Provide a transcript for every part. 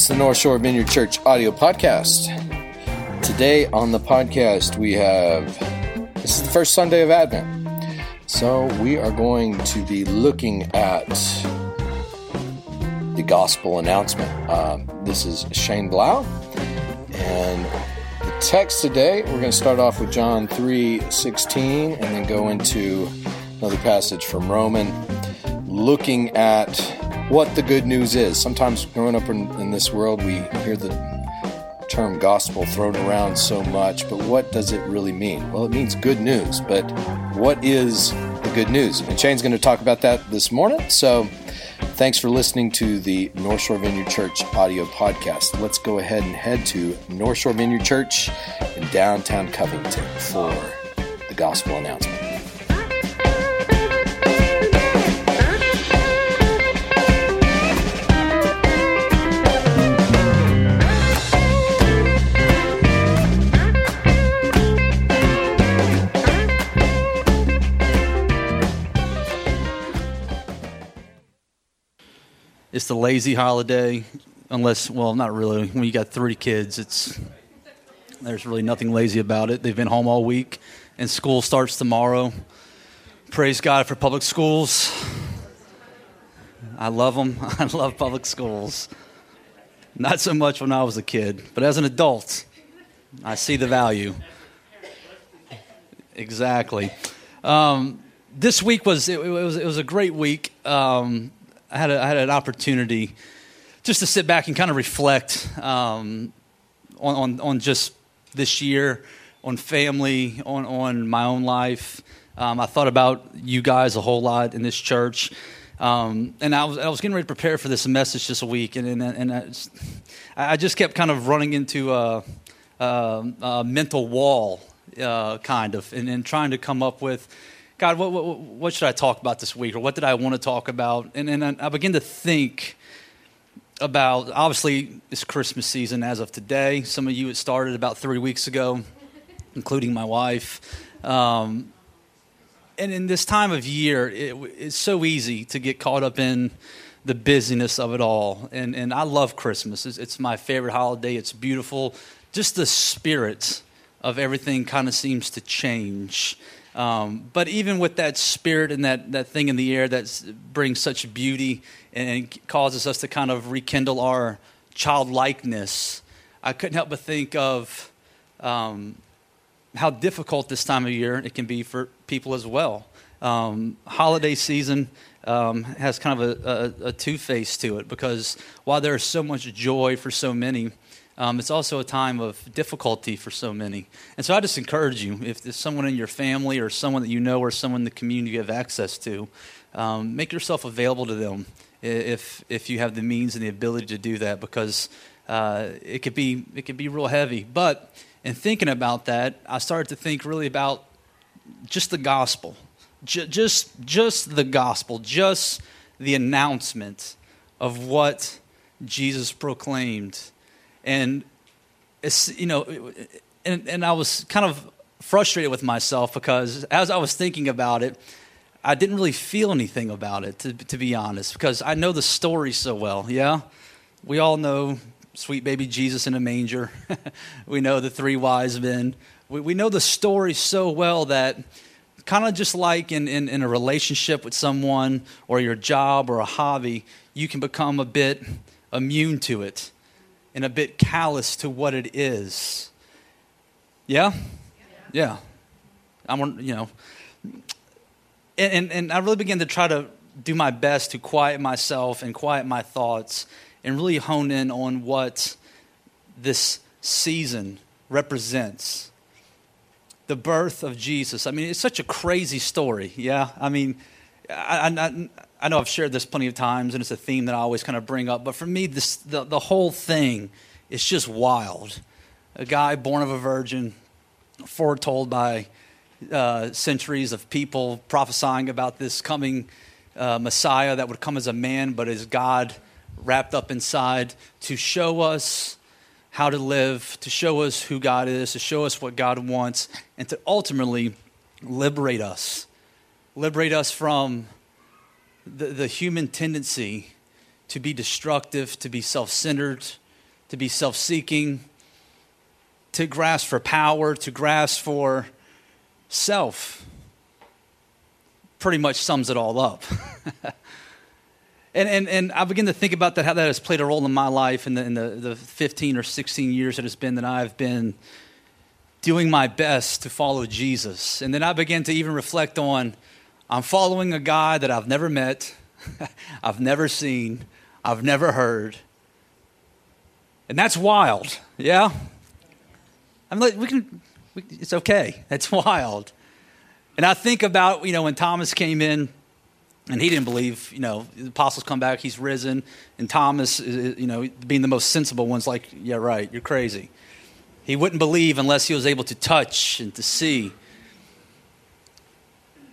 It's the North Shore Vineyard Church audio podcast. Today on the podcast, we have this is the first Sunday of Advent. So we are going to be looking at the gospel announcement. Um, this is Shane Blau, and the text today we're going to start off with John three sixteen, and then go into another passage from Roman, looking at what the good news is. Sometimes growing up in, in this world, we hear the term gospel thrown around so much, but what does it really mean? Well, it means good news, but what is the good news? And Shane's going to talk about that this morning. So thanks for listening to the North Shore Vineyard Church audio podcast. Let's go ahead and head to North Shore Vineyard Church in downtown Covington for the gospel announcement. It's the lazy holiday, unless well, not really. When you got three kids, it's there's really nothing lazy about it. They've been home all week, and school starts tomorrow. Praise God for public schools. I love them. I love public schools. Not so much when I was a kid, but as an adult, I see the value. Exactly. Um, this week was it, it, was it was a great week. Um, I had, a, I had an opportunity just to sit back and kind of reflect um, on, on, on, just this year, on family, on, on my own life. Um, I thought about you guys a whole lot in this church. Um, and I was, I was getting ready to prepare for this message this a week, and, and, and I, just, I just kept kind of running into a, a, a mental wall, uh, kind of, and, and trying to come up with God, what, what, what, should I talk about this week? Or what did I want to talk about? And, and I begin to think about, obviously, it's Christmas season as of today. Some of you, it started about three weeks ago, including my wife. Um, and in this time of year, it, it's so easy to get caught up in the busyness of it all. And, and I love Christmas. It's, it's my favorite holiday. It's beautiful. Just the spirit of everything kind of seems to change. Um, but even with that spirit and that, that thing in the air that brings such beauty and causes us to kind of rekindle our childlikeness, I couldn't help but think of um, how difficult this time of year it can be for people as well. Um, holiday season um, has kind of a, a, a two face to it because while there is so much joy for so many, um, it's also a time of difficulty for so many. And so I just encourage you if there's someone in your family or someone that you know or someone in the community you have access to, um, make yourself available to them if, if you have the means and the ability to do that because uh, it, could be, it could be real heavy. But in thinking about that, I started to think really about just the gospel. J- just, just the gospel, just the announcement of what Jesus proclaimed and it's you know and, and i was kind of frustrated with myself because as i was thinking about it i didn't really feel anything about it to, to be honest because i know the story so well yeah? We all know sweet baby jesus in a manger. We know the three wise men. We, we know the story so well that kind of just like in, in, in a relationship with someone or your job or a hobby you can become a bit immune to it and a bit callous to what it is. Yeah? Yeah. I'm, you know, and, and, and I really began to try to do my best to quiet myself and quiet my thoughts and really hone in on what this season represents. The birth of Jesus. I mean, it's such a crazy story. Yeah. I mean, I, I, I know I've shared this plenty of times, and it's a theme that I always kind of bring up. But for me, this, the, the whole thing is just wild. A guy born of a virgin, foretold by uh, centuries of people prophesying about this coming uh, Messiah that would come as a man, but as God wrapped up inside to show us how to live, to show us who God is, to show us what God wants, and to ultimately liberate us. Liberate us from the, the human tendency to be destructive, to be self centered, to be self seeking, to grasp for power, to grasp for self. Pretty much sums it all up. and, and, and I begin to think about that, how that has played a role in my life in, the, in the, the 15 or 16 years it has been that I've been doing my best to follow Jesus. And then I began to even reflect on I'm following a guy that I've never met, I've never seen, I've never heard. And that's wild, yeah? I'm like, we can, we, it's okay. It's wild. And I think about, you know, when Thomas came in and he didn't believe, you know, the apostles come back, he's risen. And Thomas, you know, being the most sensible one's like, yeah, right, you're crazy. He wouldn't believe unless he was able to touch and to see.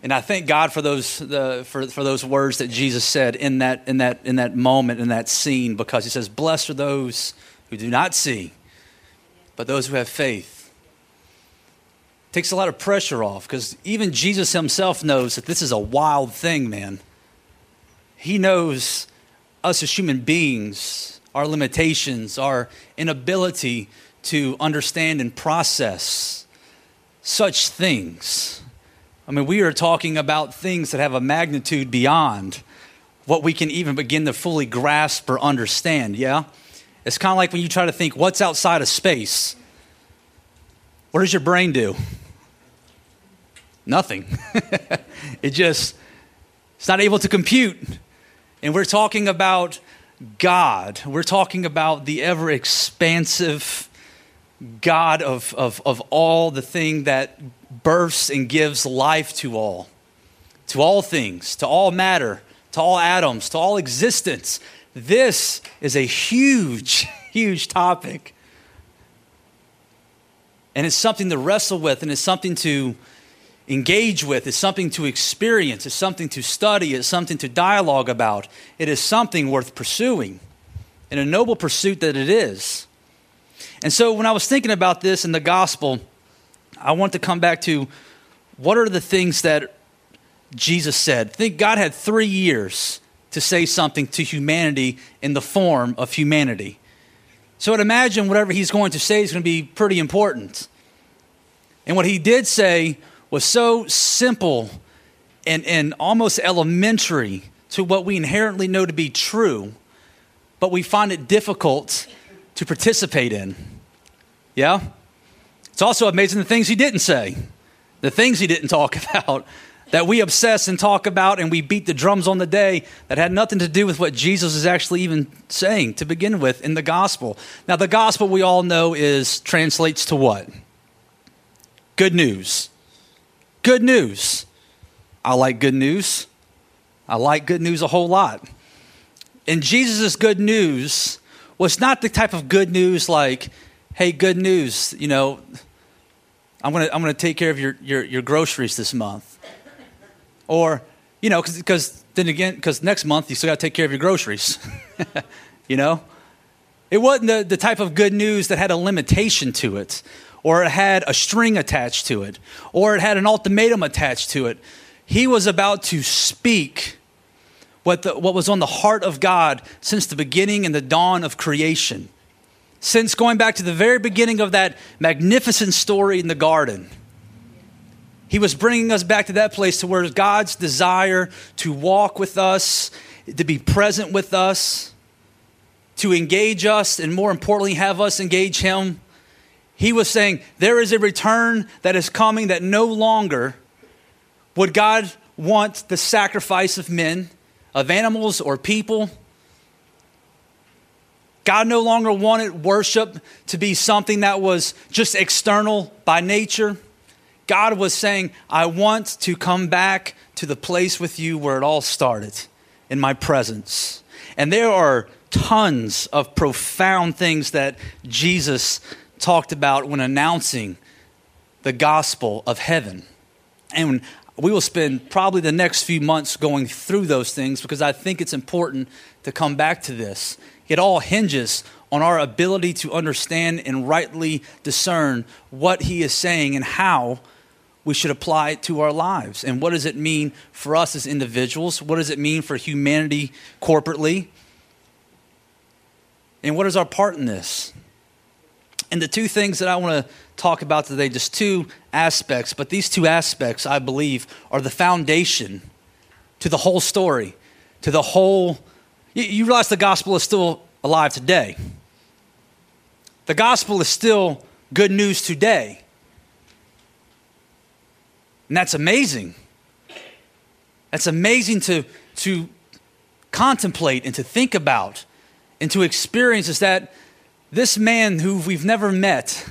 And I thank God for those, the, for, for those words that Jesus said in that, in, that, in that moment, in that scene, because he says, Blessed are those who do not see, but those who have faith. It takes a lot of pressure off because even Jesus himself knows that this is a wild thing, man. He knows us as human beings, our limitations, our inability to understand and process such things. I mean, we are talking about things that have a magnitude beyond what we can even begin to fully grasp or understand, yeah? It's kind of like when you try to think what's outside of space. What does your brain do? Nothing. it just, it's not able to compute. And we're talking about God. We're talking about the ever expansive God of, of, of all the thing that births and gives life to all, to all things, to all matter, to all atoms, to all existence. This is a huge, huge topic. And it's something to wrestle with, and it's something to engage with, it's something to experience, it's something to study, it's something to dialogue about. It is something worth pursuing, and a noble pursuit that it is. And so when I was thinking about this in the gospel, I want to come back to what are the things that Jesus said. Think God had three years to say something to humanity in the form of humanity. So I'd imagine whatever he's going to say is going to be pretty important. And what he did say was so simple and, and almost elementary to what we inherently know to be true, but we find it difficult to participate in. Yeah? It's also amazing the things he didn't say, the things he didn't talk about, that we obsess and talk about and we beat the drums on the day that had nothing to do with what Jesus is actually even saying to begin with in the gospel. Now, the gospel we all know is translates to what? Good news. Good news. I like good news. I like good news a whole lot. And Jesus' good news was not the type of good news like, hey, good news, you know, I'm going to I'm gonna take care of your, your, your groceries this month. Or, you know, because then again, because next month you still got to take care of your groceries. you know? It wasn't the, the type of good news that had a limitation to it, or it had a string attached to it, or it had an ultimatum attached to it. He was about to speak what, the, what was on the heart of God since the beginning and the dawn of creation. Since going back to the very beginning of that magnificent story in the garden, he was bringing us back to that place to where God's desire to walk with us, to be present with us, to engage us, and more importantly, have us engage him. He was saying, There is a return that is coming that no longer would God want the sacrifice of men of animals or people. God no longer wanted worship to be something that was just external by nature. God was saying, I want to come back to the place with you where it all started, in my presence. And there are tons of profound things that Jesus talked about when announcing the gospel of heaven. And we will spend probably the next few months going through those things because I think it's important to come back to this. It all hinges on our ability to understand and rightly discern what he is saying and how we should apply it to our lives. And what does it mean for us as individuals? What does it mean for humanity corporately? And what is our part in this? And the two things that I want to talk about today, just two aspects, but these two aspects, I believe, are the foundation to the whole story, to the whole. You, realize the gospel is still alive today. The gospel is still good news today. And that's amazing. That's amazing to, to contemplate and to think about and to experience is that this man who we've never met,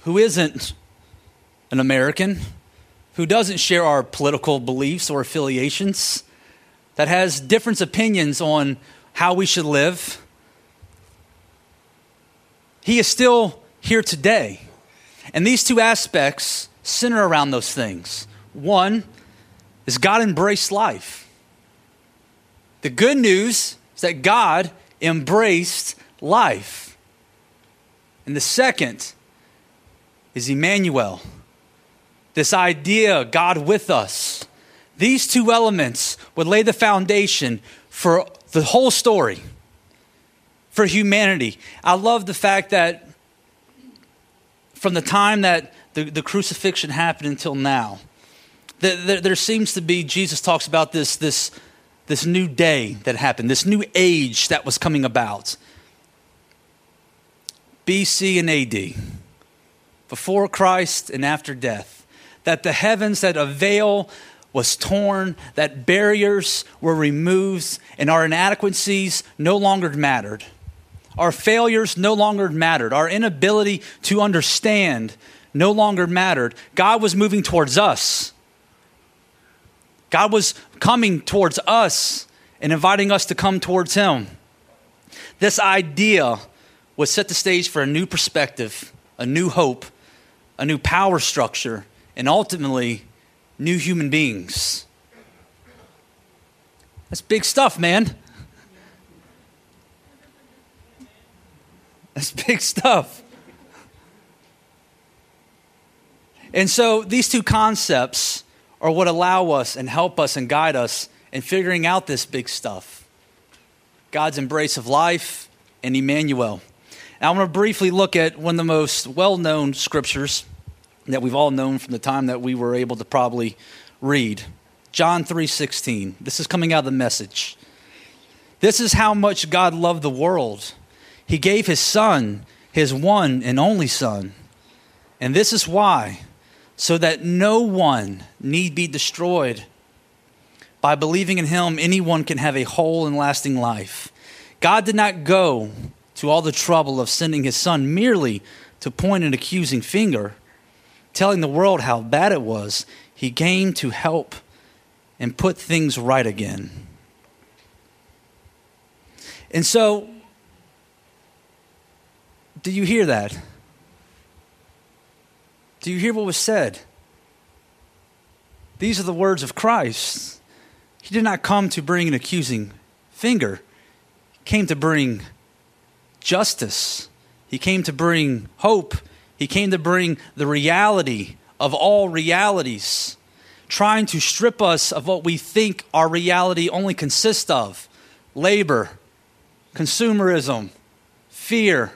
who isn't an American, who doesn't share our political beliefs or affiliations, that has different opinions on how we should live, he is still here today. And these two aspects center around those things. One is God embraced life. The good news is that God embraced life. And the second is Emmanuel, this idea, God with us. These two elements would lay the foundation for the whole story, for humanity. I love the fact that from the time that the, the crucifixion happened until now, there, there seems to be, Jesus talks about this, this, this new day that happened, this new age that was coming about. BC and AD, before Christ and after death, that the heavens, that a veil was torn, that barriers were removed, and our inadequacies no longer mattered. Our failures no longer mattered. Our inability to understand no longer mattered. God was moving towards us. God was coming towards us and inviting us to come towards Him. This idea was set the stage for a new perspective, a new hope, a new power structure, and ultimately, new human beings. That's big stuff, man. That's big stuff. And so these two concepts are what allow us and help us and guide us in figuring out this big stuff God's embrace of life and Emmanuel. Now, I want to briefly look at one of the most well known scriptures that we've all known from the time that we were able to probably read. John 3:16. This is coming out of the message. This is how much God loved the world. He gave his son, his one and only son. And this is why so that no one need be destroyed. By believing in him, anyone can have a whole and lasting life. God did not go to all the trouble of sending his son merely to point an accusing finger, telling the world how bad it was. He came to help and put things right again. And so, do you hear that? Do you hear what was said? These are the words of Christ. He did not come to bring an accusing finger, he came to bring justice. He came to bring hope. He came to bring the reality of all realities, trying to strip us of what we think our reality only consists of labor, consumerism, fear,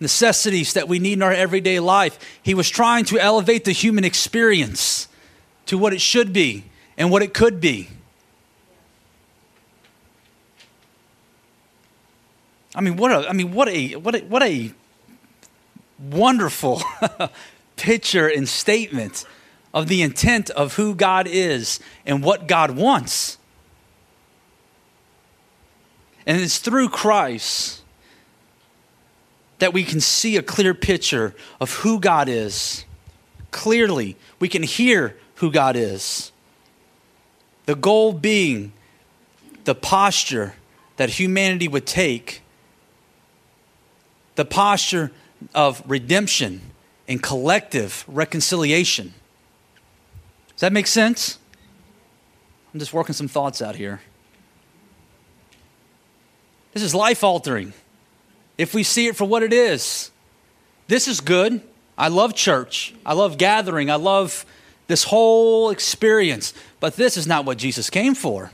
necessities that we need in our everyday life. He was trying to elevate the human experience to what it should be and what it could be. I mean, what a, I mean, what a, what a, what a wonderful picture and statement of the intent of who God is and what God wants. And it's through Christ that we can see a clear picture of who God is. Clearly, we can hear who God is. The goal being the posture that humanity would take the posture of redemption and collective reconciliation. Does that make sense? I'm just working some thoughts out here. This is life altering if we see it for what it is. This is good. I love church. I love gathering. I love this whole experience. But this is not what Jesus came for.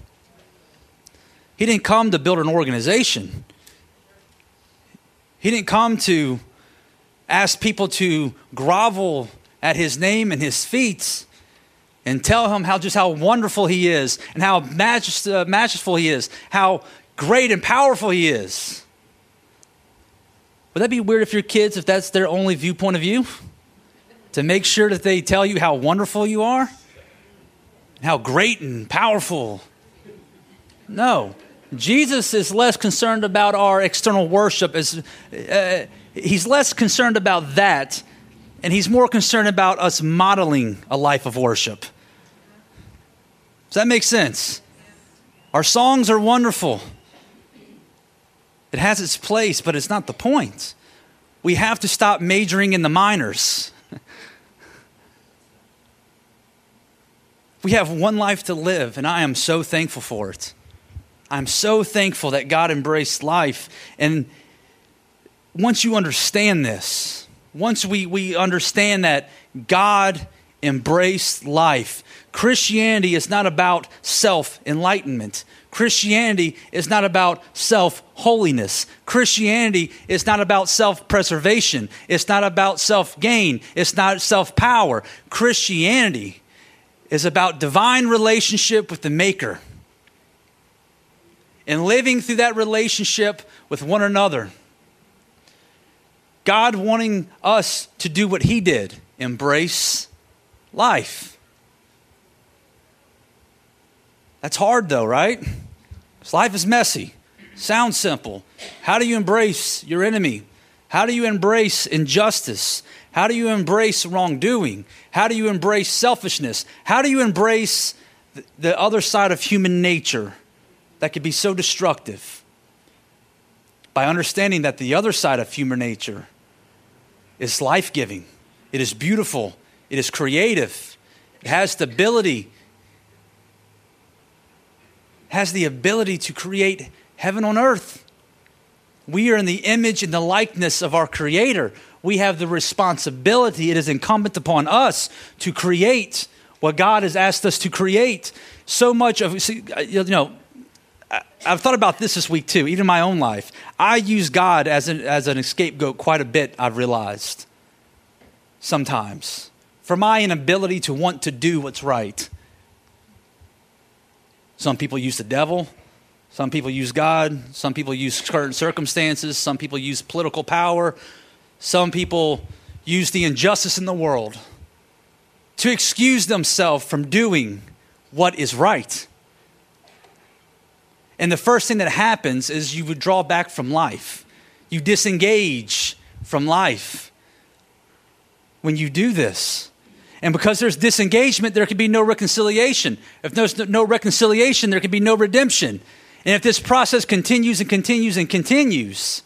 He didn't come to build an organization, He didn't come to ask people to grovel at his name and his feet and tell him how just how wonderful he is and how majest, uh, he is, how great and powerful he is. Would that be weird if your kids, if that's their only viewpoint of you? To make sure that they tell you how wonderful you are? How great and powerful. No. Jesus is less concerned about our external worship. As, uh, he's less concerned about that, and he's more concerned about us modeling a life of worship. Does that make sense? Our songs are wonderful. It has its place, but it's not the point. We have to stop majoring in the minors. we have one life to live, and I am so thankful for it. I'm so thankful that God embraced life. And once you understand this, once we, we understand that God embraced life, Christianity is not about self enlightenment. Christianity is not about self holiness. Christianity is not about self preservation. It's not about self gain. It's not self power. Christianity is about divine relationship with the Maker and living through that relationship with one another. God wanting us to do what He did embrace life. That's hard though, right? Life is messy. Sounds simple. How do you embrace your enemy? How do you embrace injustice? How do you embrace wrongdoing? How do you embrace selfishness? How do you embrace the other side of human nature that could be so destructive? By understanding that the other side of human nature is life giving, it is beautiful, it is creative, it has stability, has the ability to create heaven on earth. We are in the image and the likeness of our Creator. We have the responsibility, it is incumbent upon us to create what God has asked us to create. So much of, uh, you know, I've thought about this this week too, even in my own life. I use God as an, as an scapegoat quite a bit, I've realized, sometimes, for my inability to want to do what's right. Some people use the devil. Some people use God. Some people use current circumstances. Some people use political power. Some people use the injustice in the world to excuse themselves from doing what is right. And the first thing that happens is you withdraw back from life. You disengage from life when you do this. And because there's disengagement, there can be no reconciliation. If there's no reconciliation, there can be no redemption. And if this process continues and continues and continues,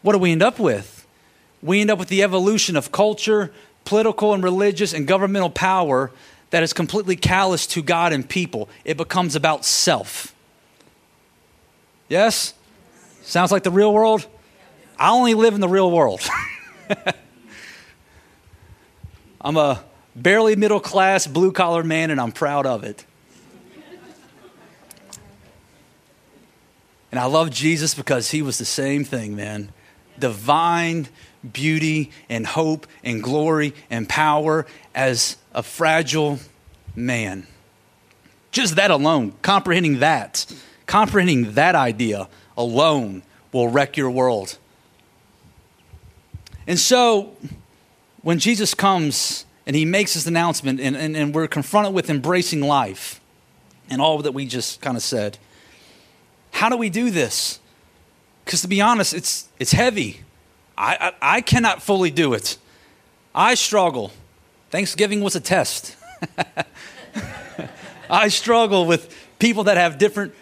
what do we end up with? We end up with the evolution of culture, political and religious and governmental power that is completely callous to God and people. It becomes about self. Yes? Sounds like the real world? I only live in the real world. I'm a barely middle class blue collar man and I'm proud of it. And I love Jesus because he was the same thing, man. Divine beauty and hope and glory and power as a fragile man. Just that alone, comprehending that, comprehending that idea alone will wreck your world. And so, when Jesus comes and he makes this announcement, and, and, and we're confronted with embracing life and all that we just kind of said, how do we do this? Because to be honest, it's, it's heavy. I, I, I cannot fully do it. I struggle. Thanksgiving was a test. I struggle with people that have different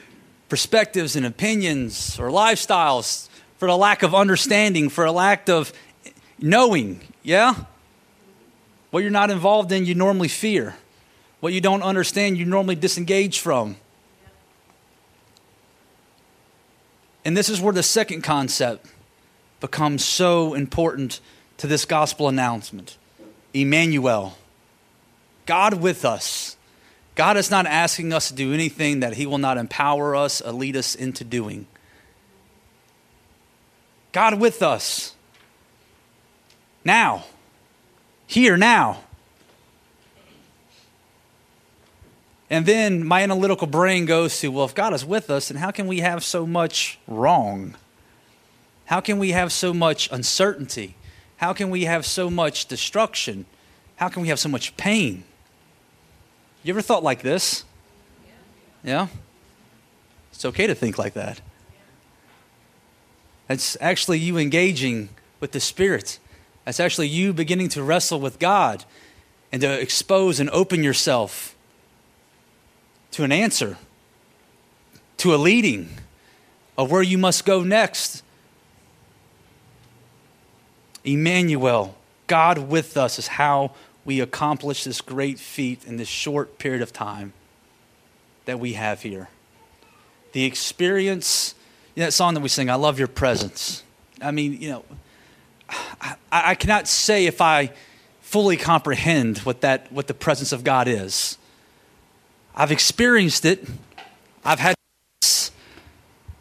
perspectives and opinions or lifestyles for a lack of understanding, for a lack of knowing. Yeah? What you're not involved in, you normally fear. What you don't understand, you normally disengage from. And this is where the second concept becomes so important to this gospel announcement Emmanuel, God with us. God is not asking us to do anything that He will not empower us or lead us into doing. God with us. Now. Here, now. And then my analytical brain goes to, well, if God is with us, then how can we have so much wrong? How can we have so much uncertainty? How can we have so much destruction? How can we have so much pain? You ever thought like this? Yeah? It's okay to think like that. That's actually you engaging with the Spirit. That's actually you beginning to wrestle with God and to expose and open yourself to an answer, to a leading of where you must go next. Emmanuel, God with us, is how we accomplish this great feat in this short period of time that we have here. The experience, you know, that song that we sing, I love your presence. I mean, you know, I, I cannot say if I fully comprehend what that what the presence of God is. I've experienced it. I've had,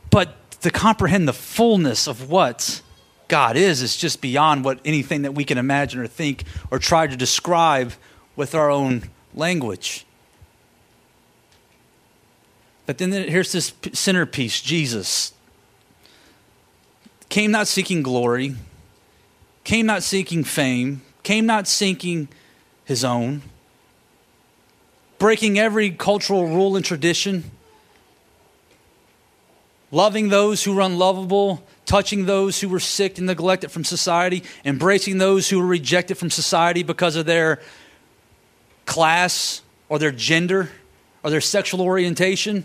but to comprehend the fullness of what God is is just beyond what anything that we can imagine or think or try to describe with our own language. But then here's this centerpiece Jesus came not seeking glory, came not seeking fame, came not seeking his own breaking every cultural rule and tradition, loving those who were unlovable, touching those who were sick and neglected from society, embracing those who were rejected from society because of their class or their gender or their sexual orientation,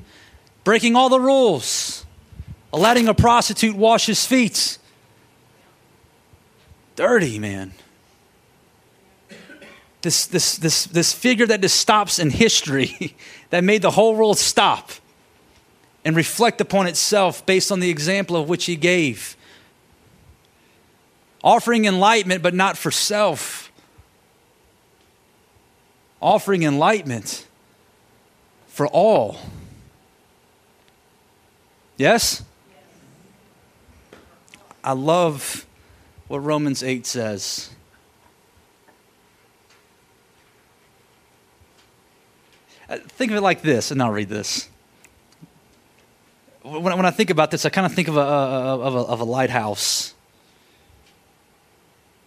breaking all the rules, letting a prostitute wash his feet. Dirty, man this, this, this, this figure that just stops in history, that made the whole world stop and reflect upon itself based on the example of which he gave. Offering enlightenment, but not for self. Offering enlightenment for all. Yes? I love what Romans 8 says. Uh, think of it like this, and I'll read this. When, when I think about this, I kind of think of a, of, a, of a lighthouse.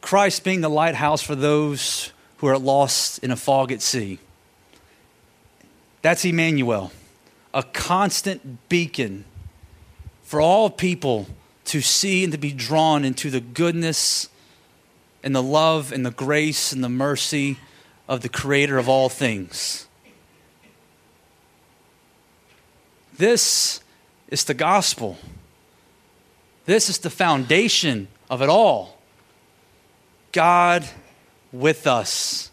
Christ being the lighthouse for those who are lost in a fog at sea. That's Emmanuel, a constant beacon for all people to see and to be drawn into the goodness and the love and the grace and the mercy of the Creator of all things. This is the gospel. This is the foundation of it all. God with us,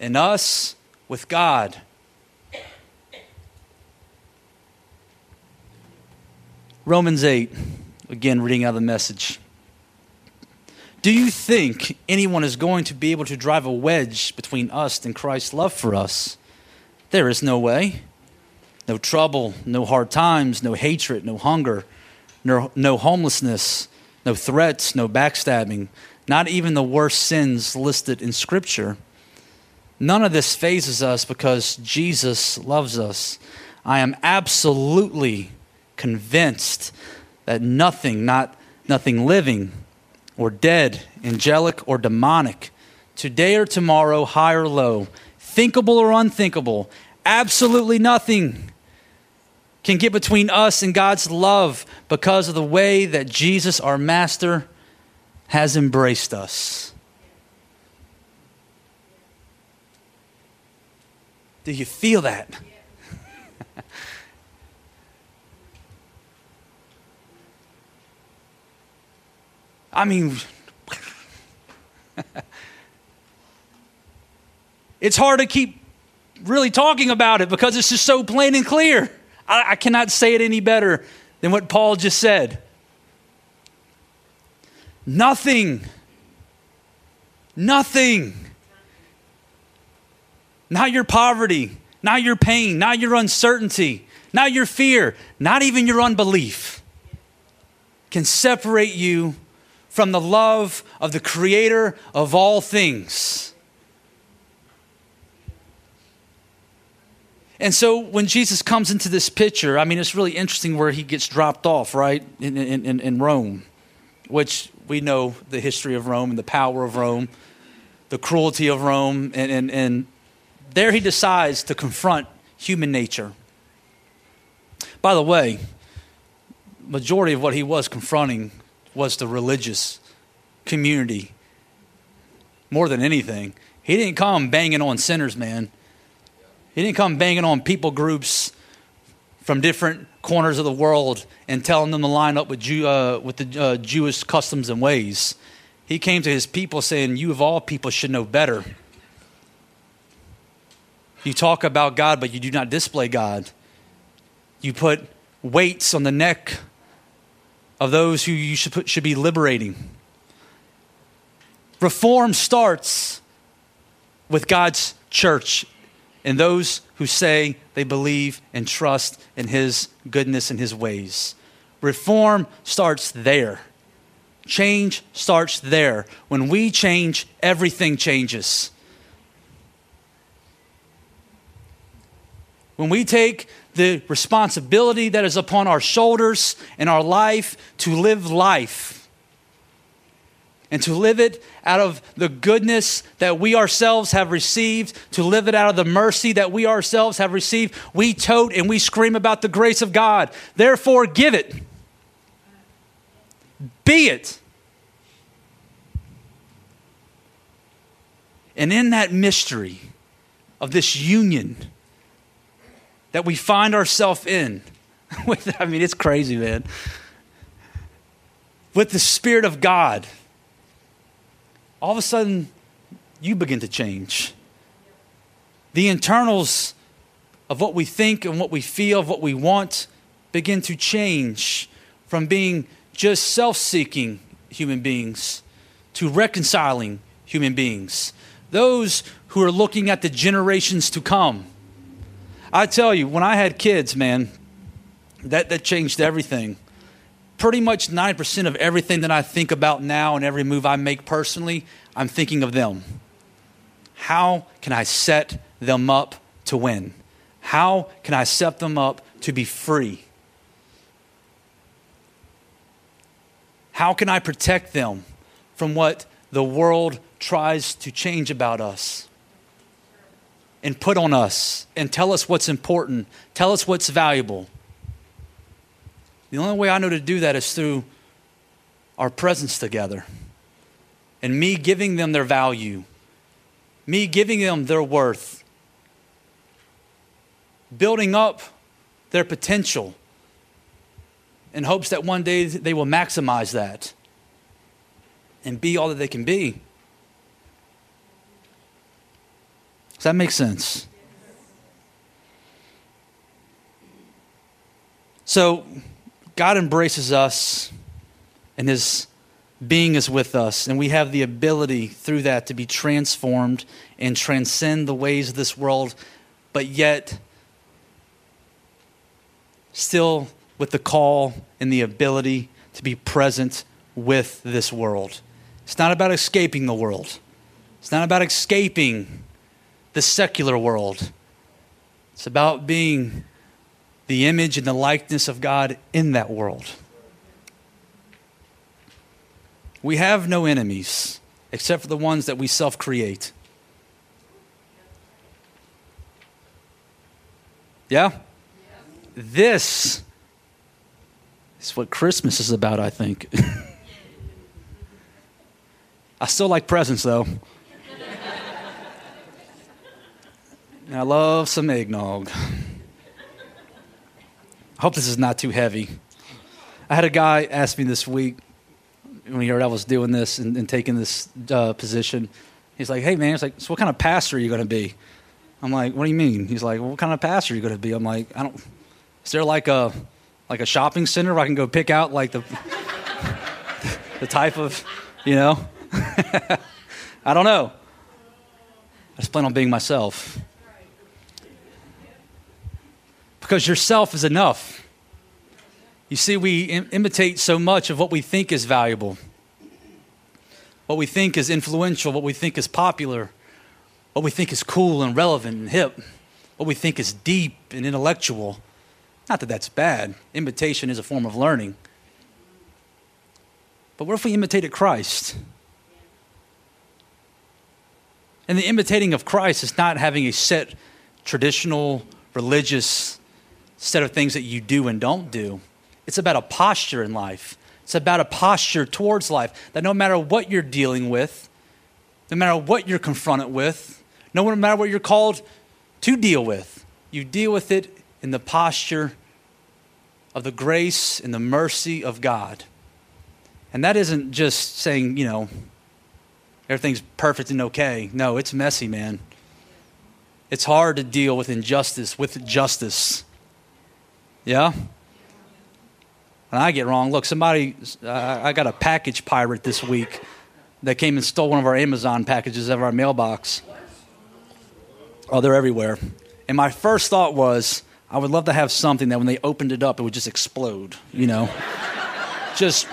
and us with God. Romans 8, again, reading out of the message. Do you think anyone is going to be able to drive a wedge between us and Christ's love for us? There is no way no trouble, no hard times, no hatred, no hunger, no, no homelessness, no threats, no backstabbing, not even the worst sins listed in Scripture. None of this fazes us because Jesus loves us. I am absolutely convinced that nothing, not nothing living or dead, angelic or demonic, today or tomorrow, high or low, thinkable or unthinkable, absolutely nothing can get between us and God's love because of the way that Jesus, our Master, has embraced us. Do you feel that? I mean, it's hard to keep really talking about it because it's just so plain and clear. I, I cannot say it any better than what Paul just said. Nothing. Nothing. Not your poverty, not your pain, not your uncertainty, not your fear, not even your unbelief. can separate you from the love of the creator of all things. And so when Jesus comes into this picture, I mean, it's really interesting where he gets dropped off, right, in, in, in Rome, which we know the history of Rome and the power of Rome, the cruelty of Rome, and, and, and there he decides to confront human nature. By the way, majority of what he was confronting was the religious community more than anything. He didn't come banging on sinners, man. He didn't come banging on people groups from different corners of the world and telling them to line up with, Jew, uh, with the uh, Jewish customs and ways. He came to his people saying, You of all people should know better. You talk about God, but you do not display God. You put weights on the neck of those who you should, put, should be liberating. Reform starts with God's church and those who say they believe and trust in His goodness and His ways. Reform starts there. Change starts there. When we change, everything changes. When we take the responsibility that is upon our shoulders in our life to live life, and to live it out of the goodness that we ourselves have received, to live it out of the mercy that we ourselves have received, we tote and we scream about the grace of God. Therefore, give it. Be it. And in that mystery of this union that we find ourselves in, with, I mean, it's crazy, man. With the Spirit of God all of a sudden you begin to change. The internals of what we think and what we feel, of what we want, begin to change from being just self seeking human beings to reconciling human beings. Those who are looking at the generations to come. I tell you, when I had kids, man, that, that changed everything pretty much 9% of everything that I think about now and every move I make personally, I'm thinking of them. How can I set them up to win? How can I set them up to be free? How can I protect them from what the world tries to change about us and put on us and tell us what's important, tell us what's valuable? The only way I know to do that is through our presence together and me giving them their value, me giving them their worth, building up their potential in hopes that one day they will maximize that and be all that they can be. Does that make sense? So, God embraces us and his being is with us, and we have the ability through that to be transformed and transcend the ways of this world, but yet still with the call and the ability to be present with this world. It's not about escaping the world, it's not about escaping the secular world. It's about being the image and the likeness of God in that world. We have no enemies except for the ones that we self create. Yeah? This is what Christmas is about, I think. I still like presents, though. I love some eggnog. I hope this is not too heavy. I had a guy ask me this week when he heard I was doing this and, and taking this uh, position. He's like, "Hey man," he's like, "So what kind of pastor are you going to be?" I'm like, "What do you mean?" He's like, well, "What kind of pastor are you going to be?" I'm like, "I don't." Is there like a like a shopping center where I can go pick out like the the type of you know? I don't know. I just plan on being myself. Because yourself is enough. You see, we Im- imitate so much of what we think is valuable, what we think is influential, what we think is popular, what we think is cool and relevant and hip, what we think is deep and intellectual. Not that that's bad, imitation is a form of learning. But what if we imitated Christ? And the imitating of Christ is not having a set traditional religious set of things that you do and don't do. It's about a posture in life. It's about a posture towards life that no matter what you're dealing with, no matter what you're confronted with, no matter what you're called to deal with, you deal with it in the posture of the grace and the mercy of God. And that isn't just saying, you know, everything's perfect and okay. No, it's messy, man. It's hard to deal with injustice with justice. Yeah? And I get wrong. Look, somebody, uh, I got a package pirate this week that came and stole one of our Amazon packages out of our mailbox. Oh, they're everywhere. And my first thought was, I would love to have something that when they opened it up, it would just explode, you know? just.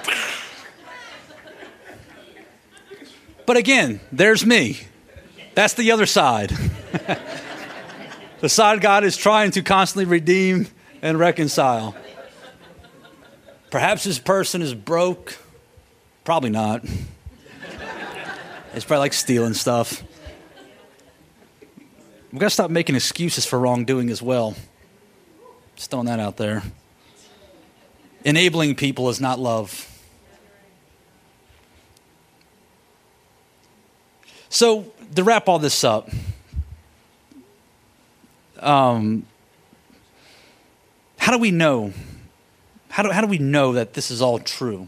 But again, there's me. That's the other side. the side God is trying to constantly redeem and reconcile. Perhaps this person is broke. Probably not. It's probably like stealing stuff. We've got to stop making excuses for wrongdoing as well. Just throwing that out there. Enabling people is not love. So, to wrap all this up, um, how do we know? How do, how do we know that this is all true?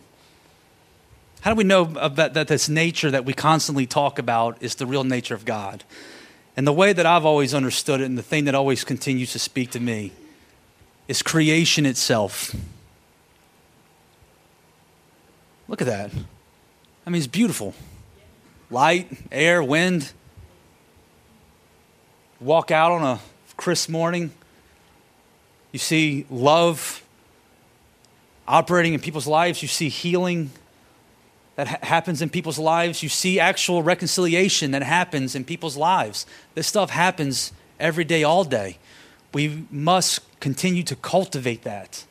How do we know that, that this nature that we constantly talk about is the real nature of God? And the way that I've always understood it, and the thing that always continues to speak to me, is creation itself. Look at that. I mean, it's beautiful. Light, air, wind. Walk out on a crisp morning. You see love operating in people's lives. You see healing that ha- happens in people's lives. You see actual reconciliation that happens in people's lives. This stuff happens every day, all day. We must continue to cultivate that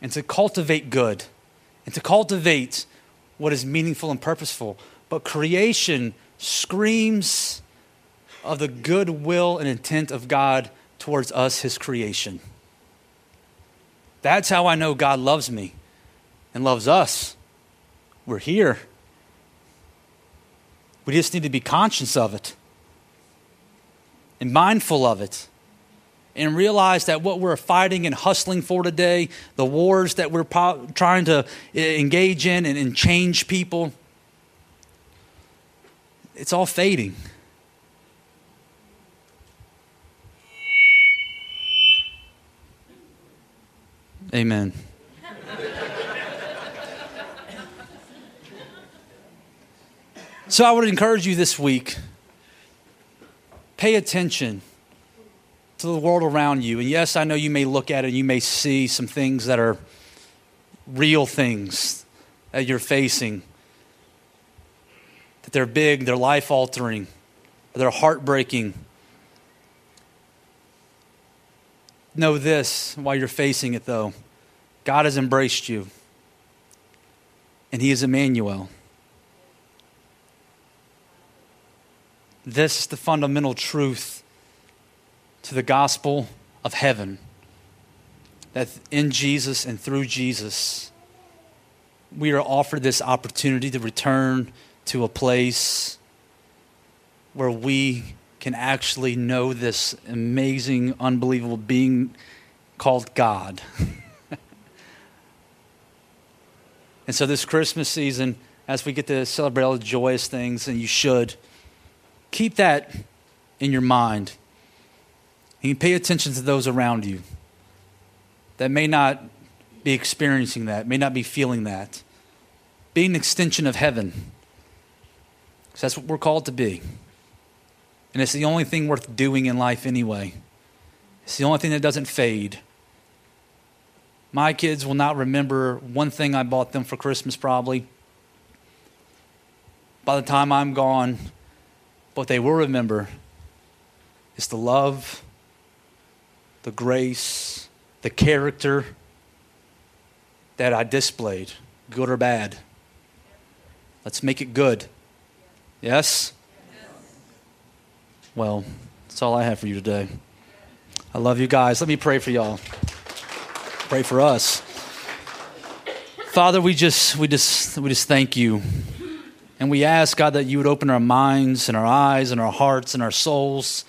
and to cultivate good and to cultivate what is meaningful and purposeful. But creation screams of the goodwill and intent of God towards us, His creation. That's how I know God loves me and loves us. We're here. We just need to be conscious of it and mindful of it and realize that what we're fighting and hustling for today, the wars that we're po- trying to eh, engage in and, and change people, it's all fading. Amen. so I would encourage you this week pay attention to the world around you. And yes, I know you may look at it and you may see some things that are real things that you're facing, that they're big, they're life altering, they're heartbreaking. Know this while you're facing it, though God has embraced you, and He is Emmanuel. This is the fundamental truth to the gospel of heaven that in Jesus and through Jesus, we are offered this opportunity to return to a place where we can actually know this amazing, unbelievable being called God. and so, this Christmas season, as we get to celebrate all the joyous things, and you should, keep that in your mind. And pay attention to those around you that may not be experiencing that, may not be feeling that. Be an extension of heaven. Because that's what we're called to be. And it's the only thing worth doing in life anyway. It's the only thing that doesn't fade. My kids will not remember one thing I bought them for Christmas, probably. By the time I'm gone, what they will remember is the love, the grace, the character that I displayed, good or bad. Let's make it good. Yes? Well, that's all I have for you today. I love you guys. Let me pray for y'all. Pray for us. Father, we just we just we just thank you. And we ask God that you would open our minds and our eyes and our hearts and our souls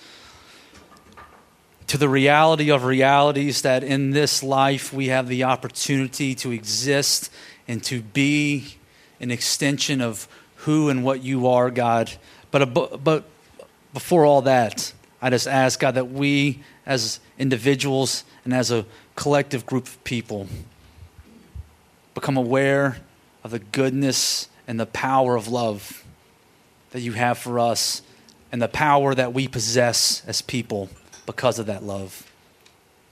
to the reality of realities that in this life we have the opportunity to exist and to be an extension of who and what you are, God. But, but before all that, I just ask, God, that we as individuals and as a collective group of people become aware of the goodness and the power of love that you have for us and the power that we possess as people because of that love.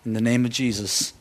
In the name of Jesus,